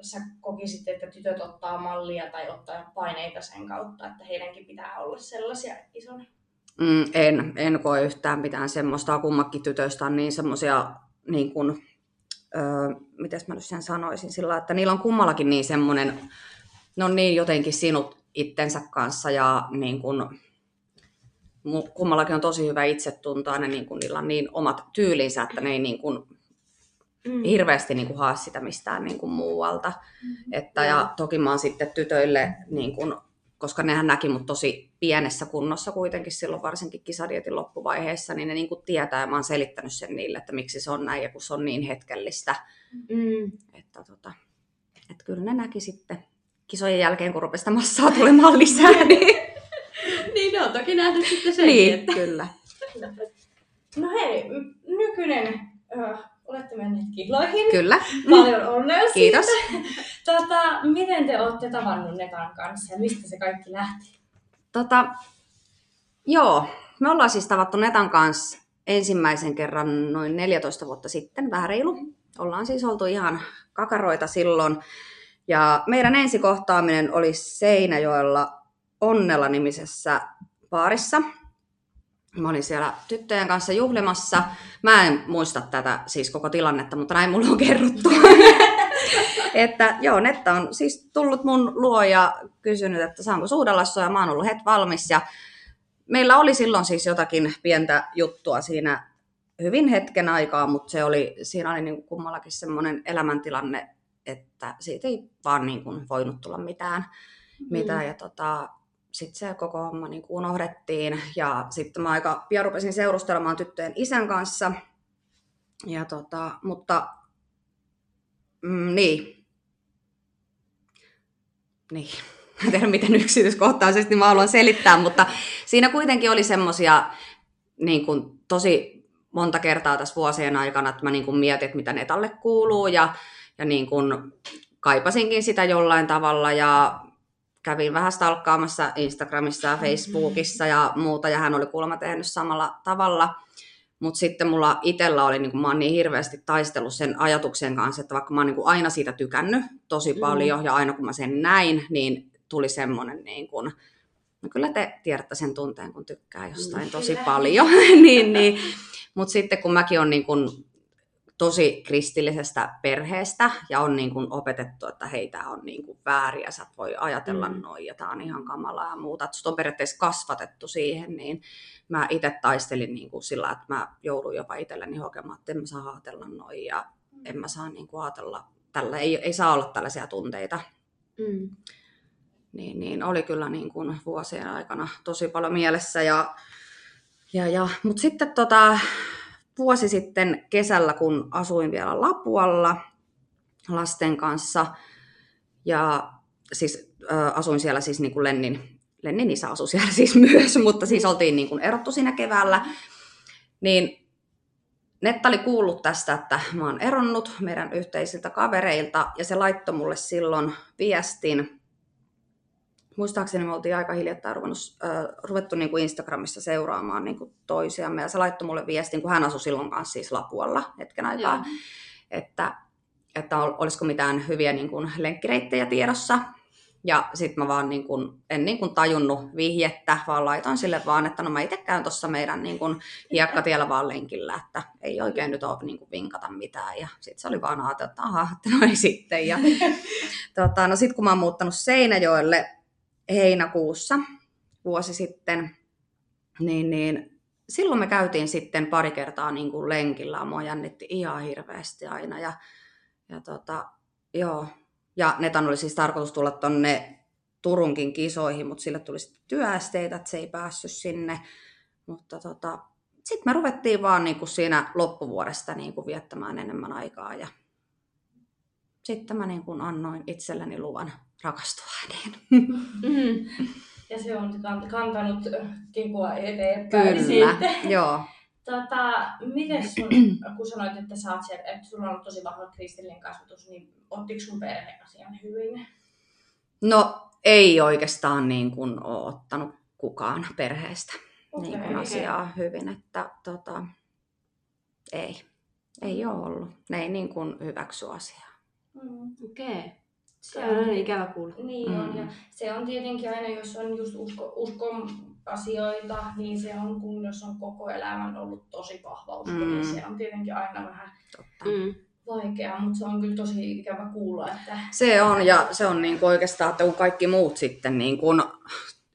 sä kokisit, että tytöt ottaa mallia tai ottaa paineita sen kautta, että heidänkin pitää olla sellaisia isona. Mm, en, en koe yhtään mitään semmoista. Kummakin tytöistä on niin semmoisia, niin kuin, öö, mitäs mä nyt sen sanoisin, sillä että niillä on kummallakin niin semmoinen, ne on niin jotenkin sinut itsensä kanssa ja niin kuin, kummallakin on tosi hyvä itsetunto ja ne, niin kuin, niillä on niin omat tyylinsä, että ne ei niin kuin, Mm. hirveästi niin kuin, haa sitä mistään niin kuin, muualta. Että, Joo. ja toki mä oon sitten tytöille, niin kun, koska nehän näki mut tosi pienessä kunnossa kuitenkin silloin varsinkin kisadietin loppuvaiheessa, niin ne niin tietää ja mä oon selittänyt sen niille, että miksi se on näin ja kun se on niin hetkellistä. Mm. Että, tota, että kyllä ne näki sitten kisojen jälkeen, kun rupesi massaa tulemaan lisää. Niin, niin, ne on toki nähnyt sitten senkin, niin että... kyllä. No hei, nykyinen, olette menneet kiloihin. Kyllä. Paljon onnea siitä. Kiitos. Tota, miten te olette tavannut Nekan kanssa ja mistä se kaikki lähti? Tota, joo, me ollaan siis tavattu Netan kanssa ensimmäisen kerran noin 14 vuotta sitten, vähän reilu. Ollaan siis oltu ihan kakaroita silloin. Ja meidän ensikohtaaminen oli Seinäjoella Onnella-nimisessä baarissa. Mä olin siellä tyttöjen kanssa juhlimassa. Mä en muista tätä siis koko tilannetta, mutta näin mulla on kerrottu. että joo, Netta on siis tullut mun luo ja kysynyt, että saanko suudella ja mä oon ollut heti valmis. Ja meillä oli silloin siis jotakin pientä juttua siinä hyvin hetken aikaa, mutta se oli, siinä oli niin kuin kummallakin semmoinen elämäntilanne, että siitä ei vaan niin kuin voinut tulla mitään. mitään. Ja tota, sitten se koko homma niin kuin unohdettiin. Ja sitten mä aika pian rupesin seurustelemaan tyttöjen isän kanssa. Ja tota, mutta mm, niin. Niin. Mä en tiedä, miten yksityiskohtaisesti mä haluan selittää, mutta siinä kuitenkin oli semmosia niin kuin, tosi monta kertaa tässä vuosien aikana, että mä niin kuin mietin, että mitä netalle kuuluu ja, ja niin kuin kaipasinkin sitä jollain tavalla ja kävin vähän stalkkaamassa Instagramissa ja Facebookissa ja muuta, ja hän oli kuulemma tehnyt samalla tavalla. Mutta sitten mulla itsellä oli, niin kun mä oon niin hirveästi taistellut sen ajatuksen kanssa, että vaikka mä oon niin aina siitä tykännyt tosi Mm. paljon, ja aina kun mä sen näin, niin tuli semmoinen, niin kuin, no kyllä te tiedätte sen tunteen, kun tykkää jostain Mm. tosi Kyllä. paljon. niin, niin. Mutta sitten kun mäkin on niin kuin tosi kristillisestä perheestä ja on niin kuin opetettu, että hei, tämä on niin kuin väärin ja sä voi ajatella Mm. noin ja tämä on ihan kamalaa ja muuta. Että sut on periaatteessa kasvatettu siihen, niin mä itse taistelin niin kuin sillä, että mä joudun jopa itselleni hokemaan, että en mä saa ajatella noin ja en mä saa niin kuin ajatella tällä, ei, ei saa olla tällaisia tunteita. Mm. niin, niin oli kyllä niin kuin vuosien aikana tosi paljon mielessä. Ja, ja, ja, Mutta sitten tota, vuosi sitten kesällä, kun asuin vielä Lapualla lasten kanssa, ja siis äh, asuin siellä siis niin kuin Lennin, Lennin isä asui siellä siis myös, mutta siis oltiin niin kuin erottu siinä keväällä, niin Netta oli kuullut tästä, että mä oon eronnut meidän yhteisiltä kavereilta, ja se laittoi mulle silloin viestin, muistaakseni me oltiin aika hiljattain ruvennut, äh, ruvettu niin kuin Instagramissa seuraamaan niin kuin toisiamme, ja se laittoi mulle viestin, kun hän asui silloin kanssa siis Lapualla hetken aikaa, Joo. että, että olisiko mitään hyviä niin kuin lenkkireittejä tiedossa. Ja sitten mä vaan niin kuin, en niin kuin tajunnut vihjettä, vaan laitoin sille vaan, että no mä itse käyn tuossa meidän niin kuin hiekkatiellä vaan lenkillä, että ei oikein nyt ole niin vinkata mitään. Ja sitten se oli vaan ajatellut, että aha, että no ei sitten. Ja, tota, no sitten kun mä oon muuttanut Seinäjoelle heinäkuussa vuosi sitten, niin, niin silloin me käytiin sitten pari kertaa niin kuin lenkillä. Mua jännitti ihan hirveästi aina. Ja, ja tota, joo. Ja Netan oli siis tarkoitus tulla tonne Turunkin kisoihin, mutta sille tuli sitten työesteitä, että se ei päässyt sinne. Mutta tota, sitten me ruvettiin vaan niin kuin siinä loppuvuodesta niin kuin viettämään enemmän aikaa. Ja sitten mä niin kuin annoin itselleni luvan rakastua häneen. Mm. Ja se on kantanut kipua eteenpäin Kyllä, sitten. joo. Tota, miten sun, kun sanoit, että sä oot siellä, että sulla on ollut tosi vahva kristillinen kasvatus, niin ottiko sun perhe asian hyvin? No ei oikeastaan niin kuin ole ottanut kukaan perheestä okay, niin kuin asiaa hyvin, että tota, ei, ei ole ollut. Ne ei niin kuin hyväksy asiaa. Mm. Okei. Okay. Se on aina ikävä kuulla. Niin mm. on, ja se on tietenkin aina, jos on just usko, uskon asioita, niin se on, kun jos on koko elämän ollut tosi vahva usko, niin mm. niin se on tietenkin aina vähän Totta. Mm. vaikeaa, mutta se on kyllä tosi ikävä kuulla. Että... Se on, ja se on niin kuin oikeastaan, että kun kaikki muut sitten niin kuin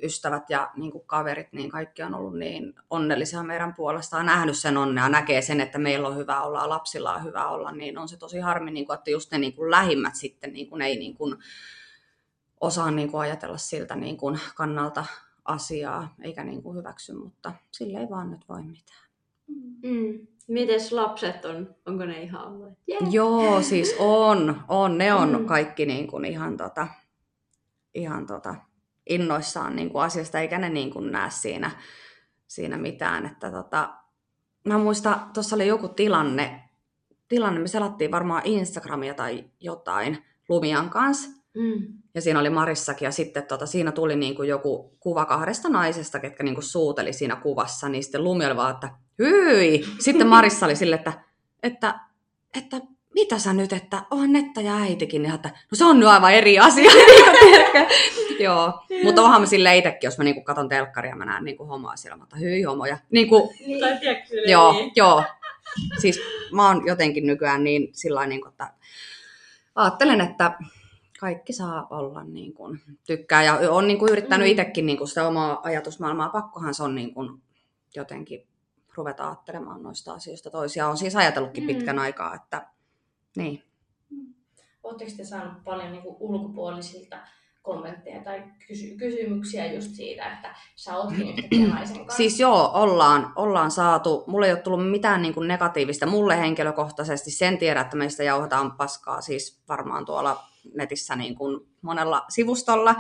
ystävät ja niin kuin kaverit, niin kaikki on ollut niin onnellisia meidän puolestaan, nähnyt sen onnea, näkee sen, että meillä on hyvä olla, lapsilla on hyvä olla, niin on se tosi harmi, niin kuin, että just ne niin kuin lähimmät sitten niin kuin, ei niin kuin, osaa niin kuin ajatella siltä niin kuin kannalta asiaa, eikä niin kuin hyväksy, mutta sille ei vaan nyt voi mitään. Mm. Mites lapset on, onko ne ihan ollut? Yeah. Joo, siis on, on, ne on mm. kaikki niin kuin ihan tota, ihan tota, innoissaan niin kuin asiasta, eikä ne niin kuin näe siinä, siinä mitään. Että tota, mä muistan, tuossa oli joku tilanne, tilanne, me selattiin varmaan Instagramia tai jotain Lumian kanssa. Mm. Ja siinä oli Marissakin ja sitten tota, siinä tuli niin kuin joku kuva kahdesta naisesta, ketkä niin kuin suuteli siinä kuvassa, niin sitten Lumi oli vaan, että hyi! Sitten Marissa oli sille, että, että, että mitä sä nyt, että on Netta ja äitikin, niin että no se on nyt aivan eri asia. Joo, mutta onhan mä sille itsekin, jos mä niinku katon telkkaria, mä näen niinku homoa siellä, mutta hyi homoja. Niinku, niin. Joo, niin. joo. Siis mä oon jotenkin nykyään niin sillä niin kuin, että ajattelen, että kaikki saa olla niin kuin, tykkää ja on niin kuin, yrittänyt mm. itsekin niin kuin, sitä omaa ajatusmaailmaa. Pakkohan se on niin kuin, jotenkin ruveta ajattelemaan noista asioista toisia. On siis ajatellutkin mm. pitkän aikaa, että niin. Oletteko te saanut paljon niin kuin, ulkopuolisilta kommentteja tai kysy- kysymyksiä just siitä, että sä ootkin yhtäkkiä naisen kanssa? Siis joo, ollaan, ollaan saatu. Mulle ei ole tullut mitään niin kuin negatiivista mulle henkilökohtaisesti. Sen tiedä, että meistä jauhataan paskaa siis varmaan tuolla netissä niin kuin monella sivustolla.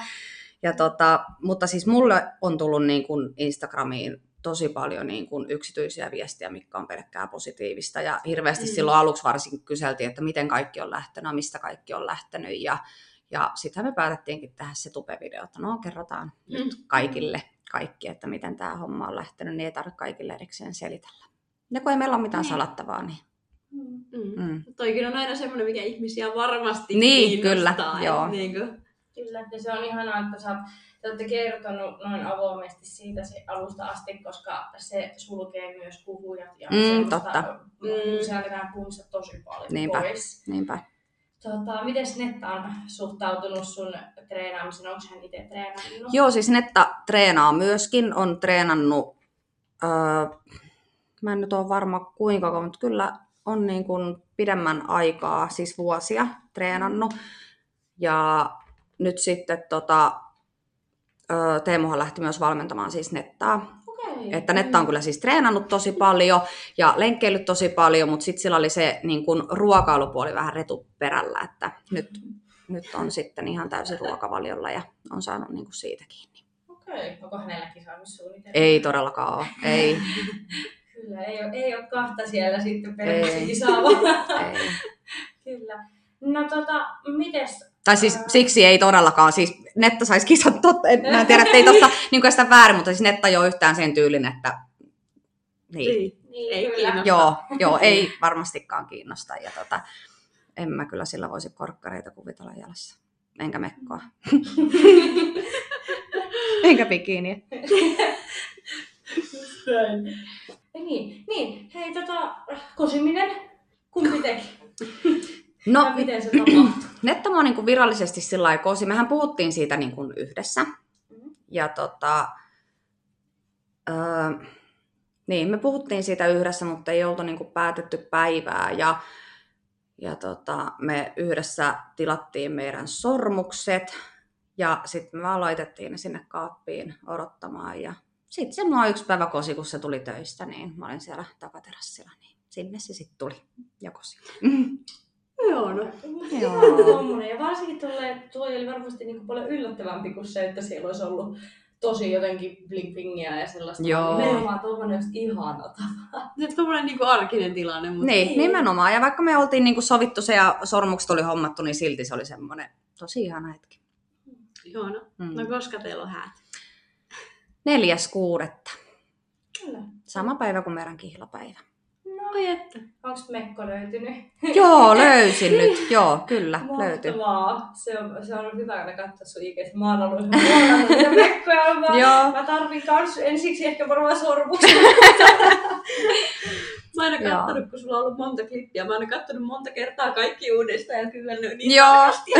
Ja tota, mutta siis mulle on tullut niin kuin Instagramiin tosi paljon niin kuin yksityisiä viestiä, mikä on pelkkää positiivista. Ja hirveästi mm. silloin aluksi varsinkin kyseltiin, että miten kaikki on lähtenyt, mistä kaikki on lähtenyt. Ja, ja sitten me päätettiinkin tehdä se tupe-video, että no kerrotaan mm. nyt kaikille kaikki, että miten tämä homma on lähtenyt, niin ei tarvitse kaikille erikseen selitellä. Ja kun ei meillä ole mitään mm. salattavaa, niin... Mm. Mm. Toikin on aina semmoinen, mikä ihmisiä varmasti niin, kyllä, joo. Niin kuin. Kyllä, ja se on ihanaa, että sä oot te olette kertonut noin avoimesti siitä se alusta asti, koska se sulkee myös puhujat ja mm, totta. Mm. Sieltä puhumista tosi paljon niinpä, pois. Niinpä. Tota, miten Netta on suhtautunut sun treenaamiseen? Onko hän itse treenannut? Joo, siis Netta treenaa myöskin. On treenannut, öö, mä en nyt ole varma kuinka kauan, mutta kyllä on niin kuin pidemmän aikaa, siis vuosia treenannut. Ja nyt sitten tota, Teemuhan lähti myös valmentamaan siis nettaa. Okei. Että Netta on kyllä siis treenannut tosi paljon ja lenkkeillyt tosi paljon, mutta sitten sillä oli se niin kun, ruokailupuoli vähän retuperällä, että nyt, nyt on sitten ihan täysin ruokavaliolla ja on saanut niin kuin siitä kiinni. Okei. Onko hänelläkin saanut suunnitelma? Ei todellakaan ole, ei, Kyllä, ei ole, ei ole kahta siellä sitten kisaavaa. ei. Kyllä. No tota, mites? Tai siis siksi ei todellakaan, siis Netta saisi kisat totta, en, mä en tiedä, että ei tosta niin sitä väärin, mutta siis Netta ei ole yhtään sen tyylin, että niin. Niin. Niin, Ei kiinnosta. Joo, joo, ei varmastikaan kiinnosta. Ja tota, en mä kyllä sillä voisi korkkareita kuvitella jalassa. Enkä mekkoa. Enkä bikiniä. Näin. Niin, niin. Hei, tota, kosiminen, kumpi teki? No, Ja miten se tapahtui? Netta mua niin virallisesti sillä kosi. Mehän puhuttiin siitä niin kuin yhdessä. Mhm. Ja tota, öö, niin, me puhuttiin siitä yhdessä, mutta ei oltu niin kuin päätetty päivää. Ja, ja tota, me yhdessä tilattiin meidän sormukset. Ja sitten me vaan laitettiin ne sinne kaappiin odottamaan. Ja sitten se mua yksi päivä kosi, kun se tuli töistä, niin mä olin siellä takaterassilla. Niin sinne se sitten tuli ja kosi. Joo, no. Joo. Tommonen. Ja varsinkin tolle, tuo oli varmasti niinku paljon yllättävämpi kuin se, että siellä olisi ollut tosi jotenkin bling blingiä ja sellaista. Joo. Nimenomaan tommonen olisi ihana Se on tommonen niinku arkinen tilanne, mutta Niin, Niin. nimenomaan. Ja vaikka me oltiin niinku sovittu se ja sormukset oli hommattu, niin silti se oli semmoinen tosi ihana hetki. joo, no. Mm. no koska teillä on häät? Neljäs kuudetta. Kyllä. Sama päivä kuin meidän kihlapäivä. No, Oi että. onks Mekko löytynyt? Joo, löysin nyt. Joo, kyllä, löytyi. Mahtavaa. Se on, se on ollut hyvä aina katsoa sun IGS. Mä oon ollut niitä Mekkoja. Mä, Joo. mä tarvin kans ensiksi ehkä varmaan sormuksen. Mä oon aina kattonut, kun sulla on ollut monta klippiä. Mä oon aina kattonut monta kertaa kaikki uudestaan ja kyvännyt niin Joo. tarkasti.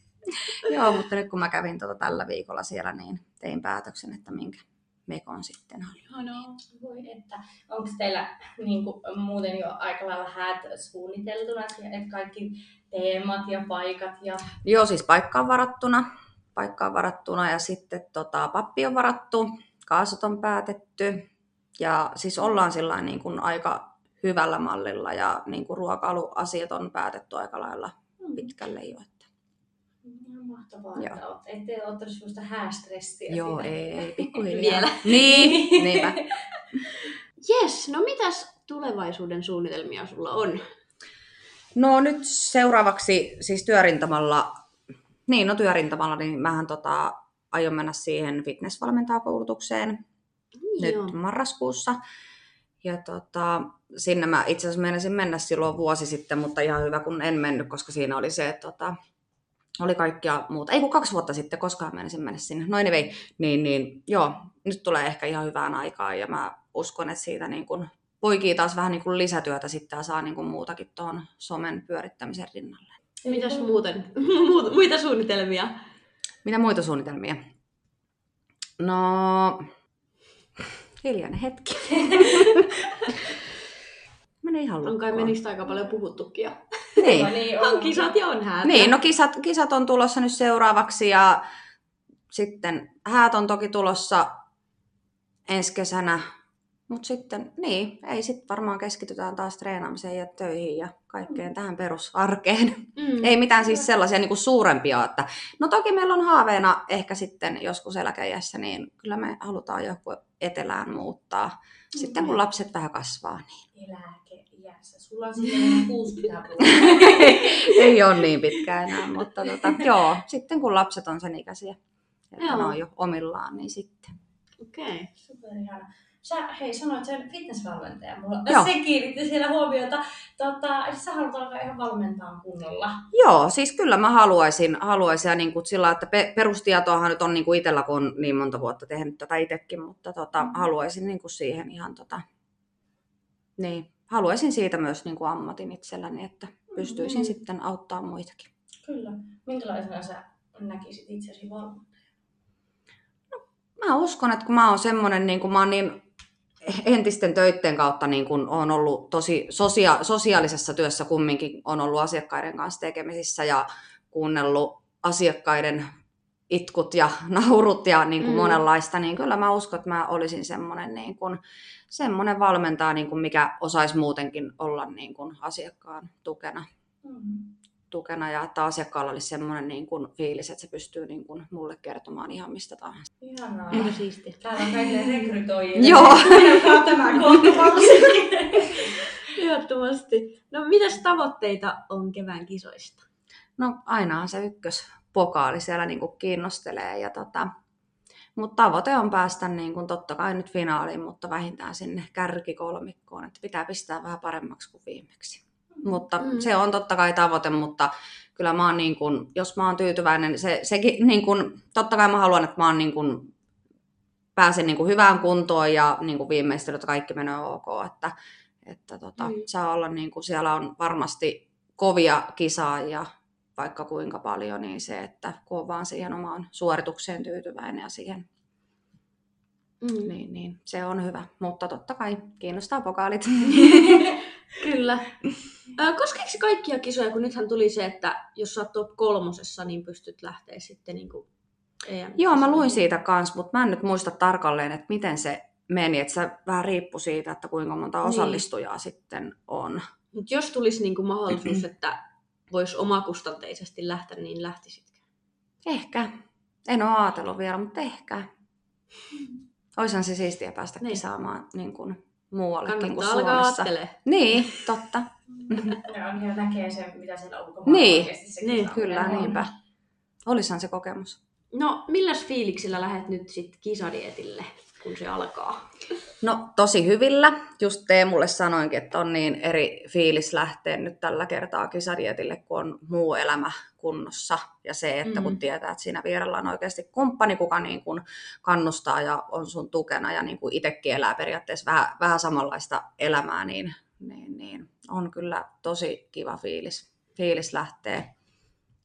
Joo, mutta nyt kun mä kävin tuota tällä viikolla siellä, niin tein päätöksen, että minkä mekon sitten. Ihanaa. Voi että, onko teillä niin kuin, muuten jo aika lailla häät suunniteltuna, että kaikki teemat ja paikat ja Joo, siis paikka on varattuna. Paikka on varattuna ja sitten tota, pappi on varattu, kaasut on päätetty. Ja siis ollaan sillä niin kuin aika hyvällä mallilla ja niin kuin ruokailuasiat on päätetty aika lailla pitkälle jo. Ihan mahtavaa, Joo. että oot, ettei ole ottanut sellaista häästressiä. Joo, ei, ei pikkuhiljaa. Vielä. Niin, niinpä. Jes, no mitäs tulevaisuuden suunnitelmia sulla on? No nyt seuraavaksi siis työrintamalla, niin no työrintamalla, niin mähän tota, aion mennä siihen fitnessvalmentajakoulutukseen nyt Joo. marraskuussa. Ja tota, sinne mä itse asiassa meinasin mennä silloin vuosi sitten, mutta ihan hyvä kun en mennyt, koska siinä oli se, että tota, oli kaikkia muuta. Ei kun kaksi vuotta sitten, koskaan meinasin mennä sinne. No anyway, niin, niin joo, nyt tulee ehkä ihan hyvään aikaan ja mä uskon, että siitä niin kun poikii taas vähän niin kuin lisätyötä sitten ja saa niin kuin muutakin tuohon somen pyörittämisen rinnalle. Mitäs muuten? Muut- Muita suunnitelmia? Mitä muita suunnitelmia? No, hiljainen hetki. Mene ihan On kai lukkoon. me niistä aika paljon puhuttukin. Niin. niin On kisat ja on häät. Niin, no kisat, kisat on tulossa nyt seuraavaksi ja sitten häät on toki tulossa ensi kesänä. Mutta sitten, niin, ei sitten varmaan keskitytään taas treenaamiseen ja töihin ja kaikkeen tähän perusarkeen. Mm. Ei mitään siis sellaisia niin kuin suurempia, että no toki meillä on haaveena ehkä sitten joskus eläkeiässä, niin kyllä me halutaan joku etelään muuttaa. Sitten kun lapset vähän kasvaa, niin Eläkeiässä. Sulla on sitten 60 vuotta. ei ole niin pitkä enää, mutta tota, joo, sitten kun lapset on sen ikäisiä, että Joo. ne on jo omillaan, niin sitten. Okei. Okay. Superihana. Sä, hei, sanoit sen fitnessvalmentaja. Mulla Joo. se kiinnitti siellä huomiota. Tota, sä haluat alkaa ihan valmentaa kunnolla. Joo, siis kyllä mä haluaisin, haluaisin ja niin kuin sillä, että pe- perustietoahan nyt on niin kuin itsellä, kun on niin monta vuotta tehnyt tätä itsekin, mutta tota, Mhm. haluaisin niin kuin siihen ihan tota, niin, haluaisin siitä myös niin kuin ammatin itselläni, että pystyisin Mhm. sitten auttaa muitakin. Kyllä. Minkälaisena sä näkisit itsesi valmentajana? Mä uskon, että kun mä oon semmoinen, niin kuin mä oon niin entisten töitten kautta niin kun on ollut tosi sosia- sosiaalisessa työssä kumminkin, on ollut asiakkaiden kanssa tekemisissä ja kuunnellut asiakkaiden itkut ja naurut ja niin kuin Mm. monenlaista, niin kyllä mä uskon, että mä olisin semmoinen, niin kuin, semmoinen valmentaja, niin kuin mikä osaisi muutenkin olla niin kuin asiakkaan tukena, Mm. tukena ja että asiakkaalla olisi semmoinen niin kuin fiilis, että se pystyy niin kuin mulle kertomaan ihan mistä tahansa. Ihanaa. Eikö siistiä? Täällä on kaikille rekrytoijille. Joo. Tämä. Ehdottomasti. No mitäs tavoitteita on kevään kisoista? No ainahan se ykköspokaali siellä niin kuin kiinnostelee. Ja tota, mutta tavoite on päästä niin kuin totta kai nyt finaaliin, mutta vähintään sinne kärkikolmikkoon, että pitää pistää vähän paremmaksi kuin viimeksi. Mutta Mm. se on totta kai tavoite, mutta kyllä mä oon niin kuin, jos mä oon tyytyväinen, se, sekin niin kuin, totta kai mä haluan, että mä oon niin kuin, pääsen niin kuin hyvään kuntoon ja niin kuin viimeistelyt että kaikki menee ok, että, että tota, Mm. mm. saa olla niin kuin, siellä on varmasti kovia kisaajia vaikka kuinka paljon, niin se, että kun on vaan siihen omaan suoritukseen tyytyväinen ja siihen, Mm. niin, niin se on hyvä. Mutta totta kai kiinnostaa pokaalit. Kyllä. Koskeeko se kaikkia kisoja, kun nythän tuli se, että jos sä oot top kolmosessa, niin pystyt lähteä sitten niin kuin. Joo, mä luin siitä kanssa, mutta mä en nyt muista tarkalleen, että miten se meni. Että se vähän riippui siitä, että kuinka monta Niin. osallistujaa sitten on. Mut jos tulisi niin kuin mahdollisuus, että voisi omakustanteisesti lähteä, niin lähtisitkö? Ehkä. En ole ajatellut vielä, mutta ehkä. Oishan se siistiä päästä Niin. kisaamaan niin kuin muuallekin kuin Kannattaa alkaa Suomessa. ajattelemaan. Niin, totta. Ja on ihan näkee sen, mitä siellä ulkomailla Niin, oikeasti se niin, Kyllä, on. niinpä. Olisahan se kokemus. No, milläs fiiliksillä lähdet nyt sitten kisadietille, kun se alkaa? No tosi hyvillä. Just Teemulle sanoinkin, että on niin eri fiilis lähteä nyt tällä kertaa kisadietille, kun on muu elämä kunnossa. Ja se, että kun Mm. tietää, että siinä vierellä on oikeasti kumppani, kuka niin kuin kannustaa ja on sun tukena ja niin kuin itsekin elää periaatteessa vähän, vähän samanlaista elämää, niin, niin, niin on kyllä tosi kiva fiilis, fiilis lähteä.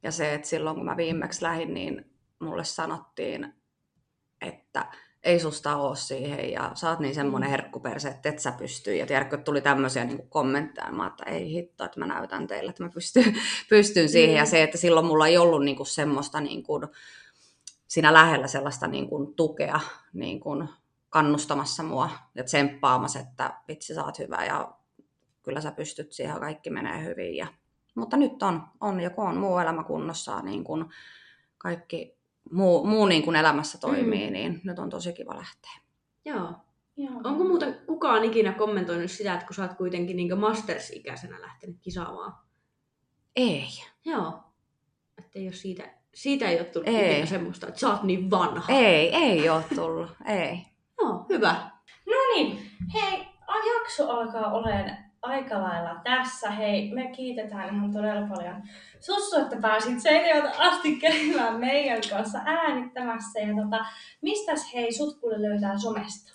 Ja se, että silloin kun mä viimeksi lähdin, niin mulle sanottiin, että ei susta ole siihen ja sä oot niin semmoinen Mm. herkkuperse, että et sä pysty. Ja tiedätkö, että tuli tämmöisiä niin kommentteja, mä että ei hitto, että mä näytän teille, että mä pystyn, pystyn siihen. Ja Mm. se, että silloin mulla ei ollut niin kuin semmoista niin kuin, siinä lähellä sellaista niin kuin tukea niin kuin kannustamassa mua ja tsemppaamassa, että vitsi sä oot hyvä ja kyllä sä pystyt siihen ja kaikki menee hyvin. Ja, mutta nyt on, on ja kun on muu elämä kunnossa, niin kuin kaikki muu, muu niin kuin elämässä toimii, mm. niin nyt on tosi kiva lähteä. Joo. Joo. Onko muuten kukaan ikinä kommentoinut sitä, että kun sä oot kuitenkin niin masters-ikäisenä lähtenyt kisaamaan? Ei. Joo. Että ei ole siitä, siitä ei ole tullut Ei. ikinä semmoista, että sä oot niin vanha. Ei, ei ole tullut. Ei. Joo, hyvä. No niin, hei, jakso alkaa olemaan aika lailla tässä. Hei, me kiitetään ihan todella paljon Sussu, että pääsit Seinäjoelta asti käymään meidän kanssa äänittämässä. Ja tota, mistäs hei sut löytää somesta?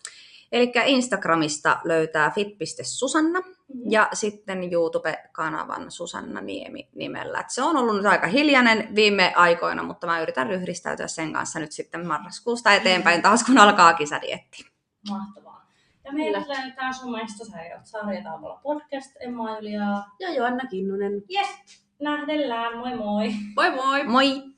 Eli Instagramista löytää fit.susanna Mm-hmm. ja sitten YouTube-kanavan Susanna Niemi nimellä. Et se on ollut nyt aika hiljainen viime aikoina, mutta mä yritän ryhdistäytyä sen kanssa nyt sitten marraskuusta eteenpäin taas, kun alkaa kisadietti. Mahtavaa. Ja meillä Kyllä. löytää somesta sä oot Sarjataavolla podcast, Emma Juliaa. Ja Joanna Kinnunen. Yes, nähdellään, moi moi! Moi moi! Moi!